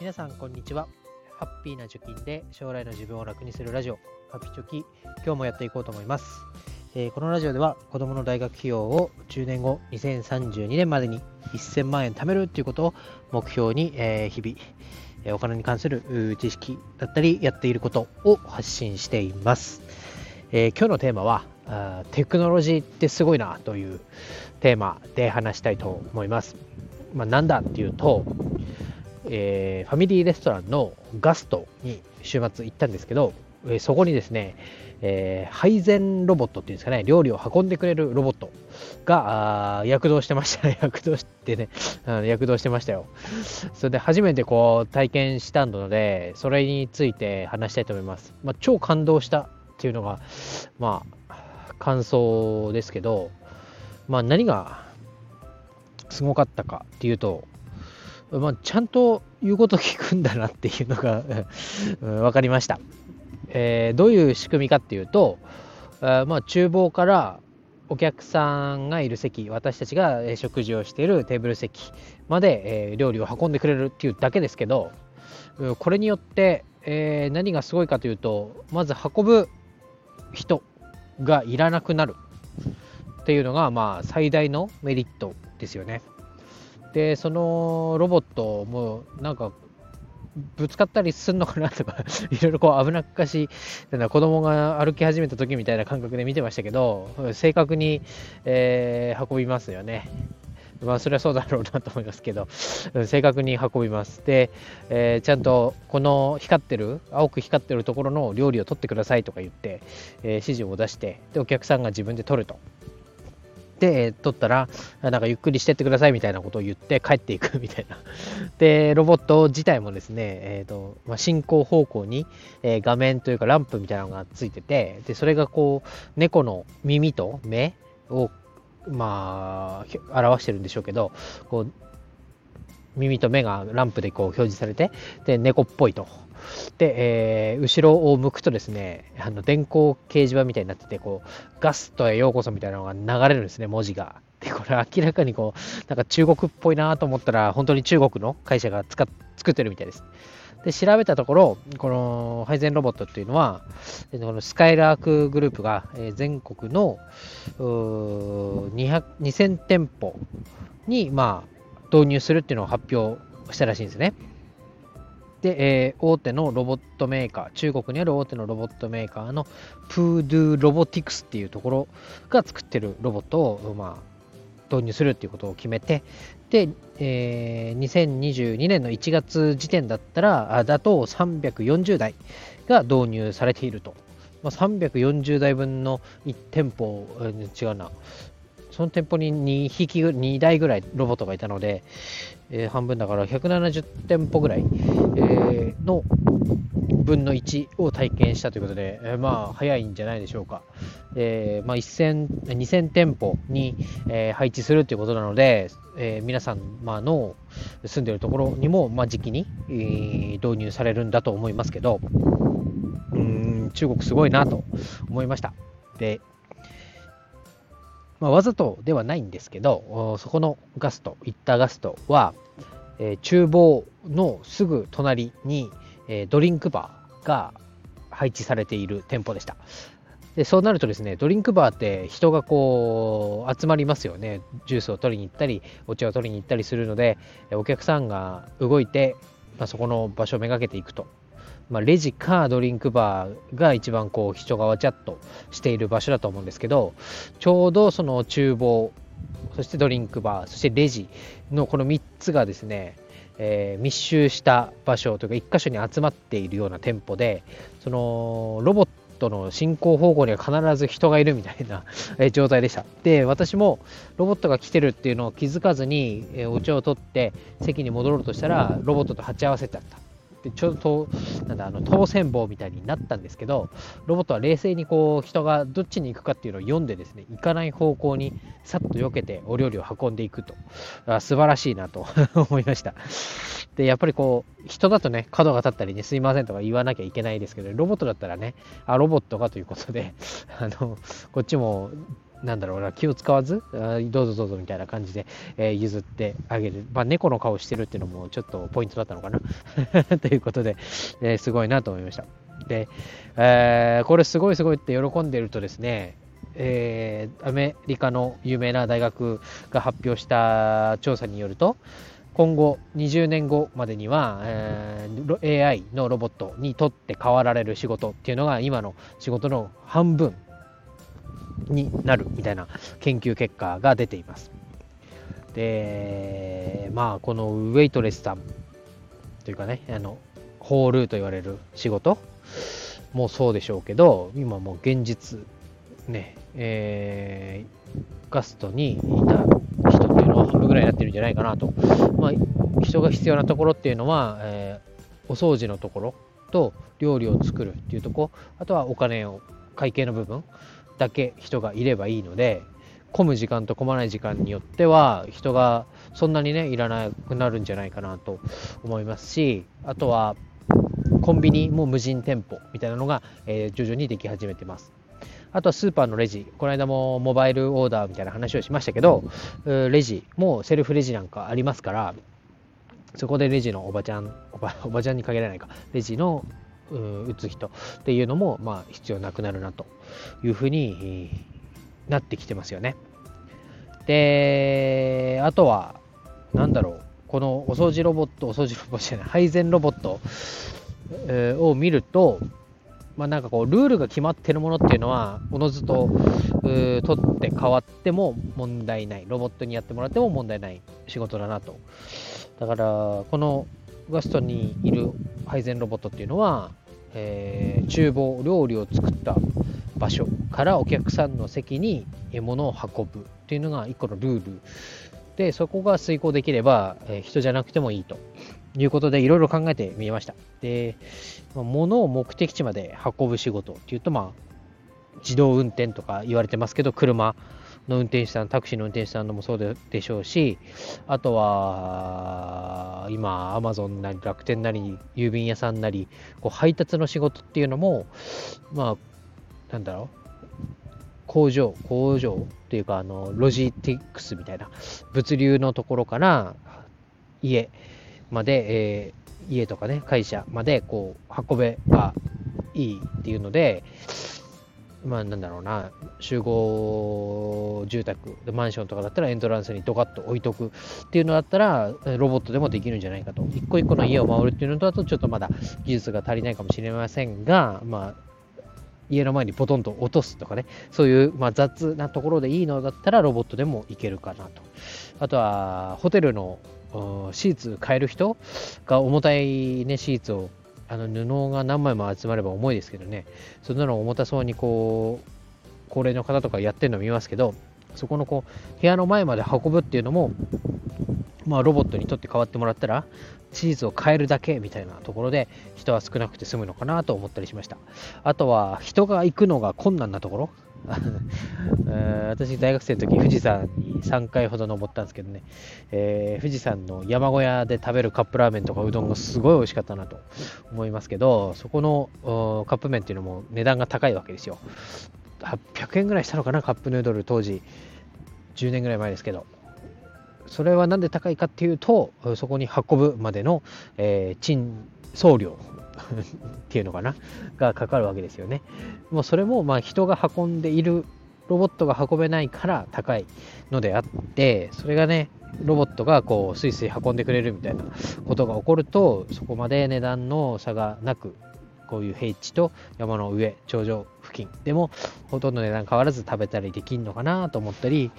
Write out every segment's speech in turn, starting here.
皆さんこんにちは。ハッピーな貯金で将来の自分を楽にするラジオ。ハピチョキ今日もやっていこうと思います、えーこのラジオでは子供の大学費用を10年後2032年までに1000万円貯めるっていうことを目標に、えー日々えーお金に関する知識だったりやっていることを発信しています、えー今日のテーマはあーテクノロジーってすごいなというテーマで話したいと思います。まあ、なんだっていうと、えーファミリーレストランのガストに週末行ったんですけど、えーそこにですね、えー配膳ロボットっていうんですかね、料理を運んでくれるロボットがあ躍動してましたね。躍動してね、うん躍動してましたよ。それで初めてこう体験したので、それについて話したいと思います。まあ、超感動したっていうのが、まあ、感想ですけど、まあ、何がすごかったかっていうと、まあ、ちゃんと言うこと聞くんだなっていうのが 分かりました、えーどういう仕組みかっていうと、あまあ、厨房からお客さんがいる席私たちが食事をしているテーブル席まで、えー料理を運んでくれるっていうだけですけどこれによって、えー何がすごいかというとまず運ぶ人がいらなくなるっていうのがまあ最大のメリットですよね。でそのロボットもなんかぶつかったりすんのかなとか いろいろこう危なっかしいなんだ子供が歩き始めた時みたいな感覚で見てましたけど正確に、えー運びますよね。まあそれはそうだろうなと思いますけど正確に運びます。で、えーちゃんとこの光ってる青く光ってるところの料理を取ってくださいとか言って、えー指示を出してでお客さんが自分で取ると。で、取ったら、なんかゆっくりしてってくださいみたいなことを言って帰っていくみたいな。で、ロボット自体もですね、えーとまあ、進行方向に、え画面というかランプみたいなのがついてて、で、それがこう、猫の耳と目を、まあ、表してるんでしょうけど、こう、耳と目がランプでこう表示されて、で、猫っぽいと。で、えー後ろを向くとですね、あの電光掲示板みたいになってて、こう、ガストへようこそみたいなのが流れるんですね、文字が。で、これ明らかにこう、なんか中国っぽいなと思ったら、本当に中国の会社が使っ作ってるみたいです。で、調べたところ、この配膳ロボットっていうのは、このスカイラークグループが、全国の200 2000店舗に、まあ、導入するっていうのを発表したらしいんですね。で、えー大手のロボットメーカー、中国にある大手のロボットメーカーのプードゥロボティクスっていうところが作ってるロボットを、まあ、導入するっていうことを決めて、で、えー2022年の1月時点だったら、だと340台が導入されていると。まあ、340台分の1店舗、違うな、その店舗に2匹、2台ぐらいロボットがいたので、えー半分だから170店舗ぐらい、えーの分の1を体験したということで、えーまあ早いんじゃないでしょうか。えまあ、1000 2000店舗に、え配置するということなので、え皆さん、まあの住んでるところにも、まあ、時期に、え導入されるんだと思いますけど、うん中国すごいなと思いました。で、まあ、わざとではないんですけど、そこのガスト、行ったガストは、えー厨房のすぐ隣に、えードリンクバーが配置されている店舗でした。でそうなるとですね、ドリンクバーって人がこう集まりますよね。ジュースを取りに行ったり、お茶を取りに行ったりするので、お客さんが動いて、まあ、そこの場所をめがけていくと。まあ、レジかドリンクバーが一番こう人がわちゃっとしている場所だと思うんですけど、ちょうどその厨房、そしてドリンクバー、そしてレジのこの3つがですね、えー密集した場所というか1箇所に集まっているような店舗で、そのロボットの進行方向には必ず人がいるみたいな 状態でした。で、私もロボットが来てるっていうのを気づかずに、お茶を取って席に戻ろうとしたら、ロボットと鉢合わせちゃった。でちょうどなんだあの当選棒みたいになったんですけどロボットは冷静にこう人がどっちに行くかっていうのを読んでですね行かない方向にさっと避けてお料理を運んでいくと。あ素晴らしいなと 思いました。でやっぱりこう人だとね角が立ったりねすいませんとか言わなきゃいけないですけどロボットだったらねあロボットがということであのこっちもなんだろうな、気を使わず、どうぞどうぞみたいな感じで、えー、譲ってあげる。まあ、猫の顔してるっていうのもちょっとポイントだったのかな ということで、えー、すごいなと思いました。で、えー、これすごいすごいって喜んでるとですね、えー、アメリカの有名な大学が発表した調査によると、今後20年後までには、えー、AI のロボットにとって代わられる仕事っていうのが今の仕事の半分になるみたいな研究結果が出ています。で、まあこのウェイトレスさんというかね、あのホールと言われる仕事もそうでしょうけど、今もう現実、ね、えー、ガストにいた人っていうのは半分ぐらいになってるんじゃないかなと。まあ、人が必要なところっていうのは、えー、お掃除のところと料理を作るっていうとこあとはお金を会計の部分だけ人がいればいいので混む時間と混まない時間によっては人がそんなにねいらなくなるんじゃないかなと思いますしあとはコンビニも無人店舗みたいなのが、えー、徐々にでき始めてます。あとはスーパーのレジ、この間もモバイルオーダーみたいな話をしましたけど、レジもセルフレジなんかありますから、そこでレジのおばちゃん、おばおばちゃんに限らないか、レジの打つ人っていうのも、まあ、必要なくなるなというふうになってきてますよね。で、あとは、なんだろう、このお掃除ロボット、お掃除ロボットじゃない、配膳ロボット、を見ると、まあ、なんかこう、ルールが決まってるものっていうのは、おのずと、取って変わっても問題ない。ロボットにやってもらっても問題ない仕事だなと。だから、このガストにいる配膳ロボットっていうのは、えー、厨房、料理を作った場所からお客さんの席に物を運ぶっていうのが一個のルールで、そこが遂行できれば、えー、人じゃなくてもいいということで、いろいろ考えてみました。で、物を目的地まで運ぶ仕事っていうと、まあ、自動運転とか言われてますけど、車の運転手さん、タクシーの運転手さんのもそうでしょうし、あとは、今、アマゾンなり楽天なり、郵便屋さんなり、こう配達の仕事っていうのも、まあ、なんだろう、工場、工場っていうか、あの、ロジティックスみたいな、物流のところから家まで、えー、家とかね、会社までこう運べばいいっていうので、まあなんだろうな、集合住宅、マンションとかだったらエントランスにドカッと置いとくっていうのだったら、ロボットでもできるんじゃないかと。一個一個の家を守るっていうのだと、ちょっとまだ技術が足りないかもしれませんが、まあ、家の前にポトンと落とすとかね、そういう、まあ、雑なところでいいのだったらロボットでもいけるかなと。あとは、ホテルのシーツ変える人が重たい、ね、シーツをあの布が何枚も集まれば重いですけどね、そんなの重たそうにこう、高齢の方とかやってるの見ますけど、そこのこう、部屋の前まで運ぶっていうのも、まあ、ロボットにとって変わってもらったら、チーズを変えるだけみたいなところで人は少なくて済むのかなと思ったりしました。あとは人が行くのが困難なところ。私、大学生の時富士山に3回ほど登ったんですけどね、えー、富士山の山小屋で食べるカップラーメンとかうどんがすごい美味しかったなと思いますけど、そこのカップ麺っていうのも値段が高いわけですよ。800円ぐらいしたのかな、カップヌードル当時。10年ぐらい前ですけど。それは何で高いかっていうと、そこに運ぶまでの、えー、賃送料 っていうのかな？がかかるわけですよね。もうそれもまあ人が運んでいるロボットが運べないから高いのであってそれがねロボットがこうスイスイ運んでくれるみたいなことが起こるとそこまで値段の差がなくこういう平地と山の上頂上付近でもほとんど値段変わらず食べたりできるのかなと思ったり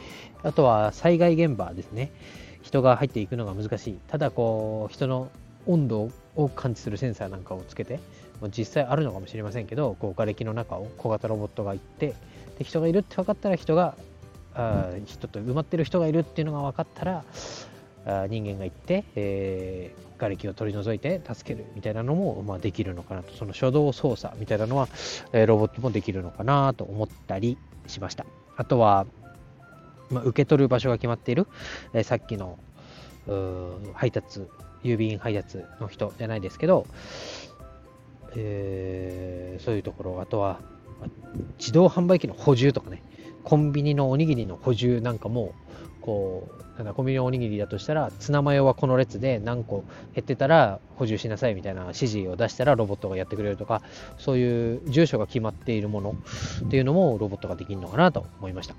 あとは災害現場ですね。人が入っていくのが難しい。ただこう人の温度を感知するセンサーなんかをつけて、実際あるのかもしれませんけど、こう瓦礫の中を小型ロボットが行って、で人がいるって分かったら人が、あ人と埋まってる人がいるっていうのが分かったら、あ人間が行って、えー、瓦礫を取り除いて助けるみたいなのも、まあ、できるのかなと、その初動操作みたいなのは、えー、ロボットもできるのかなと思ったりしました。あとは、まあ、受け取る場所が決まっている、えー、さっきの配達郵便配達の人じゃないですけど、えー、そういうところ、あとは、自動販売機の補充とかね、コンビニのおにぎりの補充なんかもこうなんだコンビニのおにぎりだとしたらツナマヨはこの列で何個減ってたら補充しなさいみたいな指示を出したらロボットがやってくれるとかそういう住所が決まっているものっていうのもロボットができるのかなと思いました。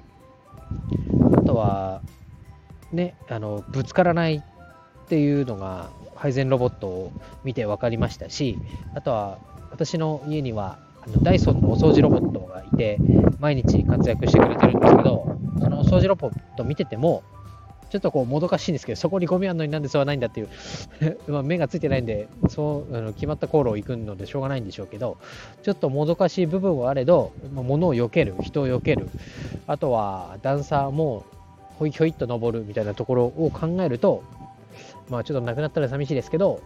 あとはねあのぶつからないっていうのが配膳ロボットを見て分かりましたしあとは私の家にはあのダイソンのお掃除ロボットがいて毎日活躍してくれてるんですけどそのお掃除ロボット見ててもちょっとこうもどかしいんですけど、そこにゴミあんのになんで吸わないんだっていう ま目がついてないんで、そうあの決まった航路を行くのでしょうがないんでしょうけど、ちょっともどかしい部分はあれど、まあ、物を避ける、人を避ける、あとは段差もほいひょいっと登るみたいなところを考えると、まあちょっとなくなったら寂しいですけど、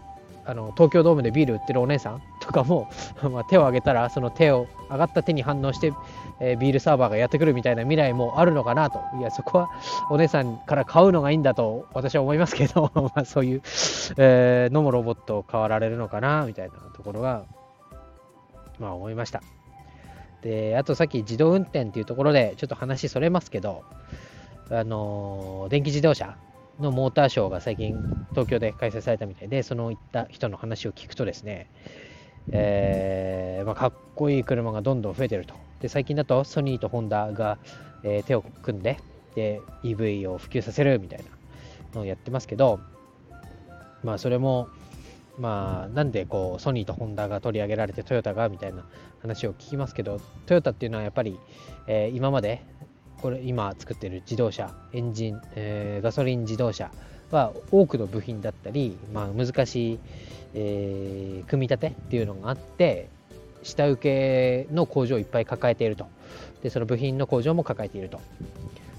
あの東京ドームでビール売ってるお姉さん とかも まあ手を挙げたらその手を上がった手に反応して、えー、ビールサーバーがやってくるみたいな未来もあるのかなと。いやそこはお姉さんから買うのがいいんだと私は思いますけど まあそういう、えー、飲むロボットを買わられるのかなみたいなところはまあ思いました。であとさっき自動運転っていうところでちょっと話それますけどあのー、電気自動車のモーターショーが最近東京で開催されたみたいで、その行った人の話を聞くとですね、えー、まあ、かっこいい車がどんどん増えてると。で、最近だとソニーとホンダが、えー、手を組んでで、EV を普及させるみたいなのをやってますけど、まあ、それも、まあ、なんでこうソニーとホンダが取り上げられてトヨタがみたいな話を聞きますけど、トヨタっていうのはやっぱり、えー、今までこれ今作ってる自動車エンジン、えー、ガソリン自動車は多くの部品だったり、まあ、難しい、えー、組み立てっていうのがあって下請けの工場をいっぱい抱えていると。でその部品の工場も抱えていると。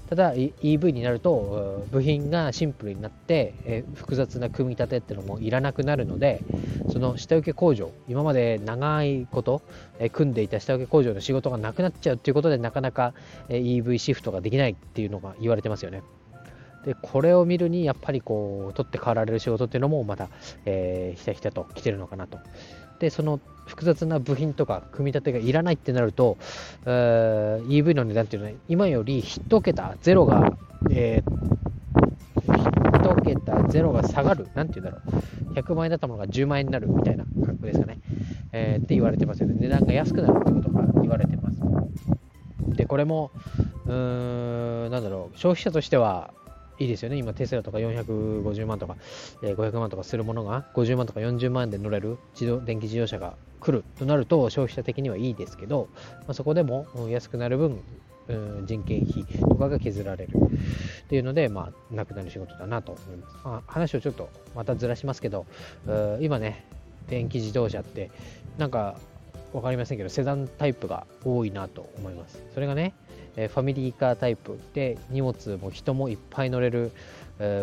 ただ EV になると部品がシンプルになって、え複雑な組み立てっていうのもいらなくなるのでその下請け工場今まで長いこと、え組んでいた下請け工場の仕事がなくなっちゃうっていうことでなかなか、EV シフトができないっていうのが言われてますよね。でこれを見るにやっぱりこう取って代わられる仕事っていうのもまた、えー、ひたひたと来てるのかなとでその複雑な部品とか組み立てがいらないってなると、えー、EV の値段っていうのは今より1桁ゼロが、えー、1桁ゼロが下がるなんて言うんだろう。100万円だったものが10万円になるみたいな価格ですかね、えー、って言われてますよね。値段が安くなるってことが言われてます。でこれもうーんなんだろう。消費者としてはいいですよね。今、テスラとか450万とか、えー、500万とかするものが50万とか40万円で乗れる自動電気自動車が来るとなると消費者的にはいいですけど、まあ、そこでも安くなる分、人件費とかが削られるっていうので、まあ、なくなる仕事だなと思います。まあ、話をちょっとまたずらしますけど、今ね、電気自動車ってなんか分かりませんけど、セダンタイプが多いなと思います。それがね、えファミリーカータイプで荷物も人もいっぱい乗れる、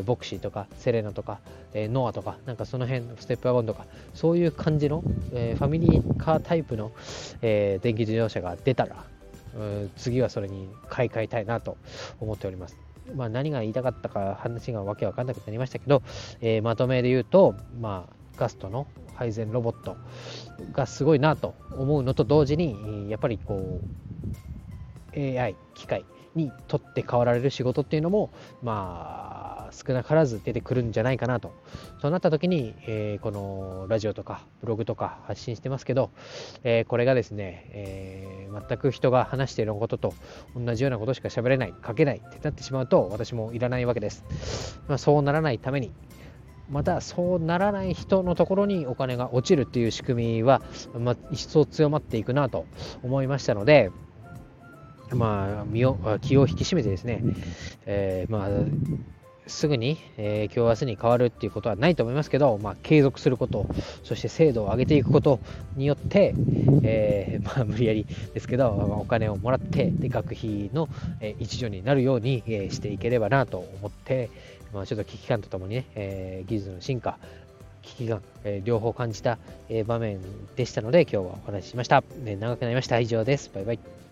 ボクシーとかセレナとか、え、ノアとかなんかその辺ステップワゴンとかそういう感じの、え、ファミリーカータイプの、え電気自動車が出たら次はそれに買い替えたいなと思っております。まあ、何が言いたかったか話がわけわかんなくなりましたけど、えまとめで言うと、まあ、ガストの配膳ロボットがすごいなと思うのと同時にやっぱりこう AI 機械にとって代わられる仕事っていうのもまあ少なからず出てくるんじゃないかなと。そうなった時に、えー、このラジオとかブログとか発信してますけど、えー、これがですね、えー、全く人が話していることと同じようなことしか喋れない書けないってなってしまうと私もいらないわけです、まあ、そうならないためにまたそうならない人のところにお金が落ちるっていう仕組みは、まあ、一層強まっていくなと思いましたので、まあ、身を気を引き締めてですね、えー、まあ、すぐに、えー、今日明日に変わるっていうことはないと思いますけど、まあ、継続すること、そして精度を上げていくことによって、えー、まあ、無理やりですけど、お金をもらって、で学費の、えー、一助になるように、えしていければなと思って、まあ、ちょっと危機感とともにね、え技術の進化、危機感、え両方感じた、え場面でしたので、今日はお話ししました、ね。長くなりました。以上です。バイバイ。